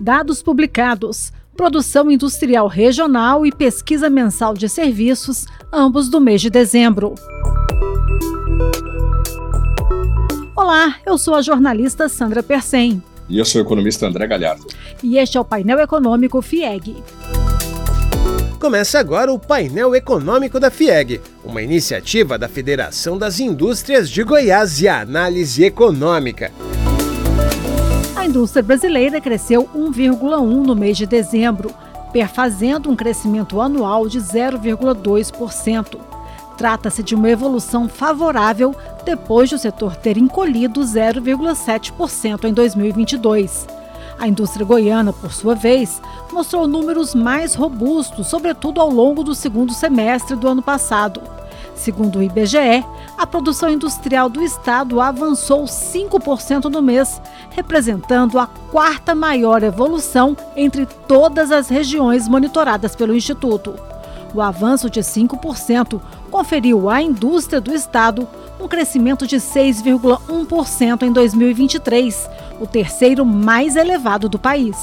Dados publicados: produção industrial regional e pesquisa mensal de serviços, ambos do mês de dezembro. Olá, eu sou a jornalista Sandra Persen. E eu sou o economista André Galhardo. E este é o painel econômico FIEG. Começa agora o painel econômico da FIEG, uma iniciativa da Federação das Indústrias de Goiás e Análise Econômica a indústria brasileira cresceu 1,1% no mês de dezembro, perfazendo um crescimento anual de 0,2%. Trata-se de uma evolução favorável depois do setor ter encolhido 0,7% em 2022. A indústria goiana, por sua vez, mostrou números mais robustos, sobretudo ao longo do segundo semestre do ano passado. Segundo o IBGE, a produção industrial do estado avançou 5% no mês, representando a quarta maior evolução entre todas as regiões monitoradas pelo Instituto. O avanço de 5% conferiu à indústria do estado um crescimento de 6,1% em 2023, o terceiro mais elevado do país.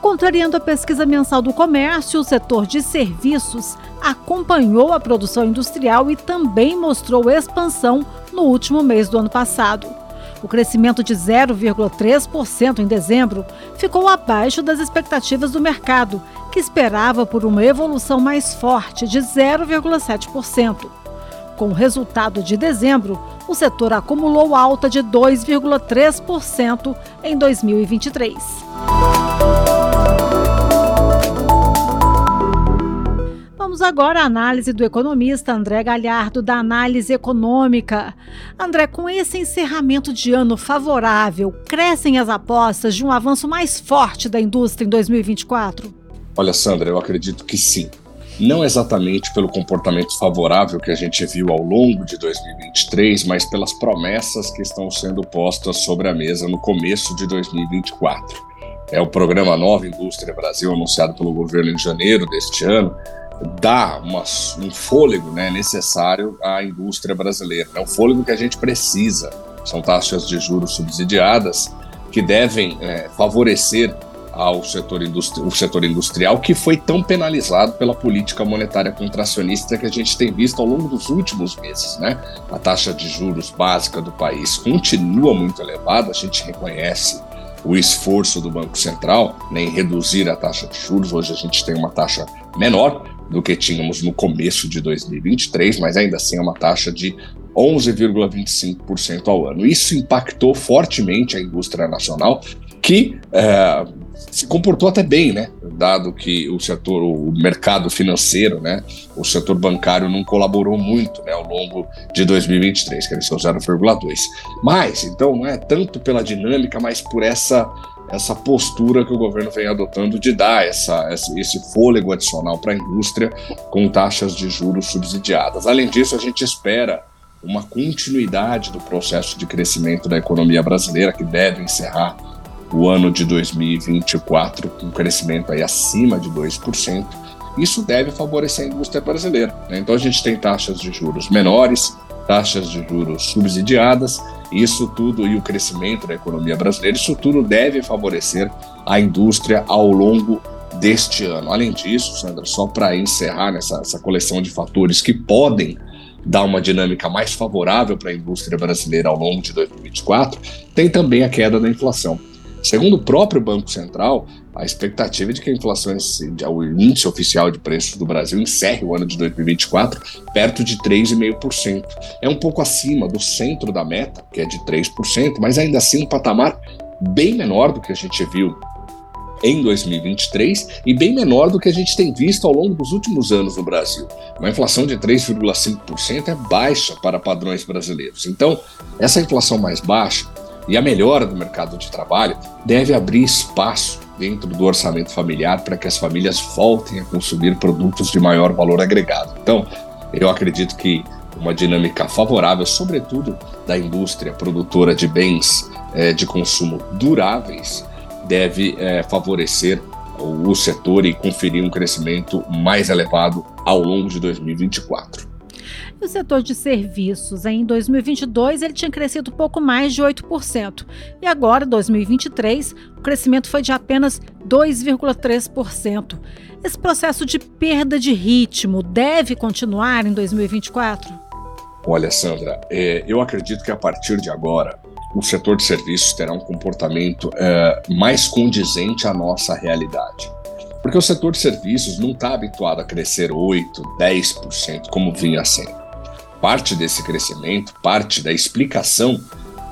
Contrariando a pesquisa mensal do comércio, o setor de serviços acompanhou a produção industrial e também mostrou expansão no último mês do ano passado. O crescimento de 0,3% em dezembro ficou abaixo das expectativas do mercado, que esperava por uma evolução mais forte de 0,7%. Com o resultado de dezembro, o setor acumulou alta de 2,3% em 2023. Agora à análise do economista André Galhardo, da análise econômica. André, com esse encerramento de ano favorável, crescem as apostas de um avanço mais forte da indústria em 2024? Olha, Sandra, eu acredito que sim. Não exatamente pelo comportamento favorável que a gente viu ao longo de 2023, mas pelas promessas que estão sendo postas sobre a mesa no começo de 2024. É o programa Nova Indústria Brasil, anunciado pelo governo em janeiro deste ano, dá uma, um fôlego né, necessário à indústria brasileira. É o fôlego que a gente precisa. São taxas de juros subsidiadas que devem é, favorecer ao setor, o setor industrial que foi tão penalizado pela política monetária contracionista que a gente tem visto ao longo dos últimos meses. Né? A taxa de juros básica do país continua muito elevada, a gente reconhece o esforço do Banco Central né, em reduzir a taxa de juros. Hoje a gente tem uma taxa menor, do que tínhamos no começo de 2023, mas ainda assim é uma taxa de 11,25% ao ano. Isso impactou fortemente a indústria nacional, que é, se comportou até bem, né? Dado que o setor, o mercado financeiro, né, o setor bancário não colaborou muito, né, ao longo de 2023, cresceu 0,2. Mas, então, não é tanto pela dinâmica, mas por essa essa postura que o governo vem adotando de dar essa, esse fôlego adicional para a indústria com taxas de juros subsidiadas. Além disso, a gente espera uma continuidade do processo de crescimento da economia brasileira, que deve encerrar o ano de 2024 com um crescimento aí acima de 2%. Isso deve favorecer a indústria brasileira. Né? Então a gente tem taxas de juros menores, taxas de juros subsidiadas, isso tudo e o crescimento da economia brasileira, isso tudo deve favorecer a indústria ao longo deste ano. Além disso, Sandra, só para encerrar nessa coleção de fatores que podem dar uma dinâmica mais favorável para a indústria brasileira ao longo de 2024, tem também a queda da inflação. Segundo o próprio Banco Central, a expectativa é de que a inflação, o índice oficial de preços do Brasil, encerre o ano de 2024 perto de 3,5%. É um pouco acima do centro da meta, que é de 3%, mas ainda assim um patamar bem menor do que a gente viu em 2023 e bem menor do que a gente tem visto ao longo dos últimos anos no Brasil. Uma inflação de 3,5% é baixa para padrões brasileiros. Então, essa inflação mais baixa e a melhora do mercado de trabalho deve abrir espaço dentro do orçamento familiar para que as famílias voltem a consumir produtos de maior valor agregado. Então, eu acredito que uma dinâmica favorável, sobretudo da indústria produtora de bens é, de consumo duráveis, deve é, favorecer o setor e conferir um crescimento mais elevado ao longo de 2024. E o setor de serviços, em 2022, ele tinha crescido pouco mais de 8%. E agora, 2023, o crescimento foi de apenas 2,3%. Esse processo de perda de ritmo deve continuar em 2024? Olha, Sandra, é, eu acredito que a partir de agora o setor de serviços terá um comportamento é, mais condizente à nossa realidade. Porque o setor de serviços não está habituado a crescer 8%, 10%, como vinha sendo. Parte desse crescimento, parte da explicação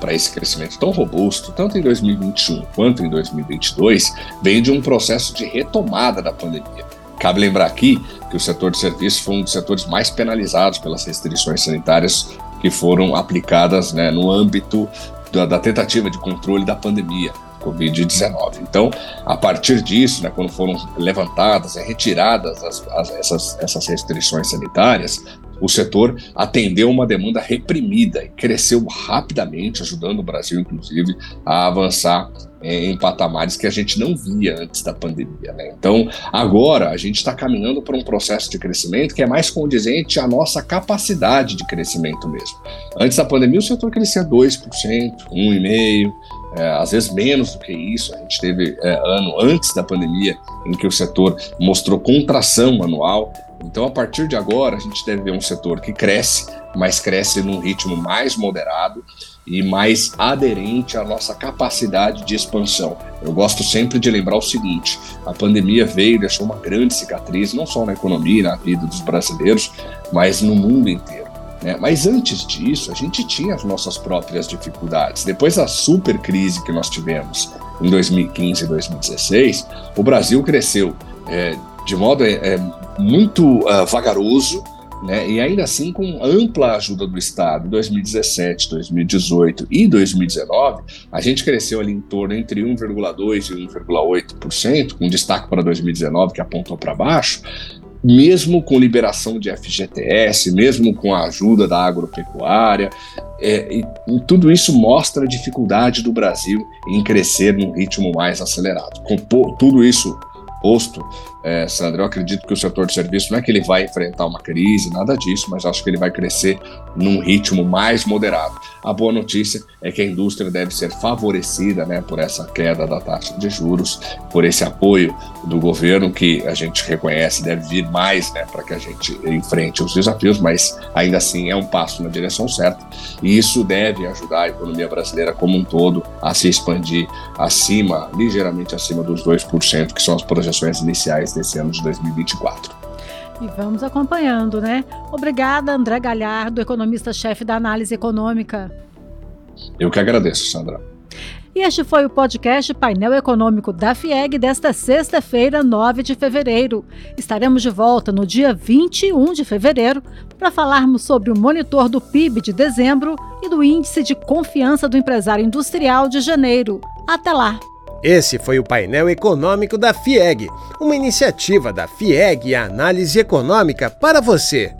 para esse crescimento tão robusto, tanto em 2021 quanto em 2022, vem de um processo de retomada da pandemia. Cabe lembrar aqui que o setor de serviços foi um dos setores mais penalizados pelas restrições sanitárias que foram aplicadas né, no âmbito da, da tentativa de controle da pandemia. Covid-19. Então, a partir disso, né, quando foram levantadas e retiradas as, as, essas, essas restrições sanitárias, o setor atendeu uma demanda reprimida e cresceu rapidamente, ajudando o Brasil, inclusive, a avançar em patamares que a gente não via antes da pandemia. Né? Então, agora a gente está caminhando para um processo de crescimento que é mais condizente à nossa capacidade de crescimento mesmo. Antes da pandemia, o setor crescia 2%, 1,5%, é, às vezes menos do que isso. A gente teve é, ano antes da pandemia em que o setor mostrou contração anual. Então, a partir de agora, a gente deve ver um setor que cresce, mas cresce num ritmo mais moderado e mais aderente à nossa capacidade de expansão. Eu gosto sempre de lembrar o seguinte: a pandemia veio e deixou uma grande cicatriz, não só na economia, na vida dos brasileiros, mas no mundo inteiro. Né? Mas antes disso, a gente tinha as nossas próprias dificuldades. Depois da super crise que nós tivemos em 2015 e 2016, o Brasil cresceu é, de modo é, muito uh, vagaroso, né? E ainda assim, com ampla ajuda do Estado, em 2017, 2018 e 2019, a gente cresceu ali em torno entre 1,2% e 1,8%, com destaque para 2019, que apontou para baixo, mesmo com liberação de FGTS, mesmo com a ajuda da agropecuária, é, e, e tudo isso mostra a dificuldade do Brasil em crescer num ritmo mais acelerado. Com tudo isso posto, é, Sandra, eu acredito que o setor de serviços não é que ele vai enfrentar uma crise, nada disso, mas acho que ele vai crescer num ritmo mais moderado. A boa notícia é que a indústria deve ser favorecida né, por essa queda da taxa de juros, por esse apoio do governo que a gente reconhece deve vir mais né, para que a gente enfrente os desafios, mas ainda assim é um passo na direção certa e isso deve ajudar a economia brasileira como um todo a se expandir acima, ligeiramente acima dos 2%, que são as projeções iniciais desse ano de 2024. E vamos acompanhando, né? Obrigada, André Galhardo, economista-chefe da análise econômica. Eu que agradeço, Sandra. E este foi o podcast Painel Econômico da FIEG desta sexta-feira, 9 de fevereiro. Estaremos de volta no dia 21 de fevereiro para falarmos sobre o monitor do PIB de dezembro e do índice de confiança do empresário industrial de janeiro. Até lá! Esse foi o painel econômico da FIEG, uma iniciativa da FIEG e análise econômica para você.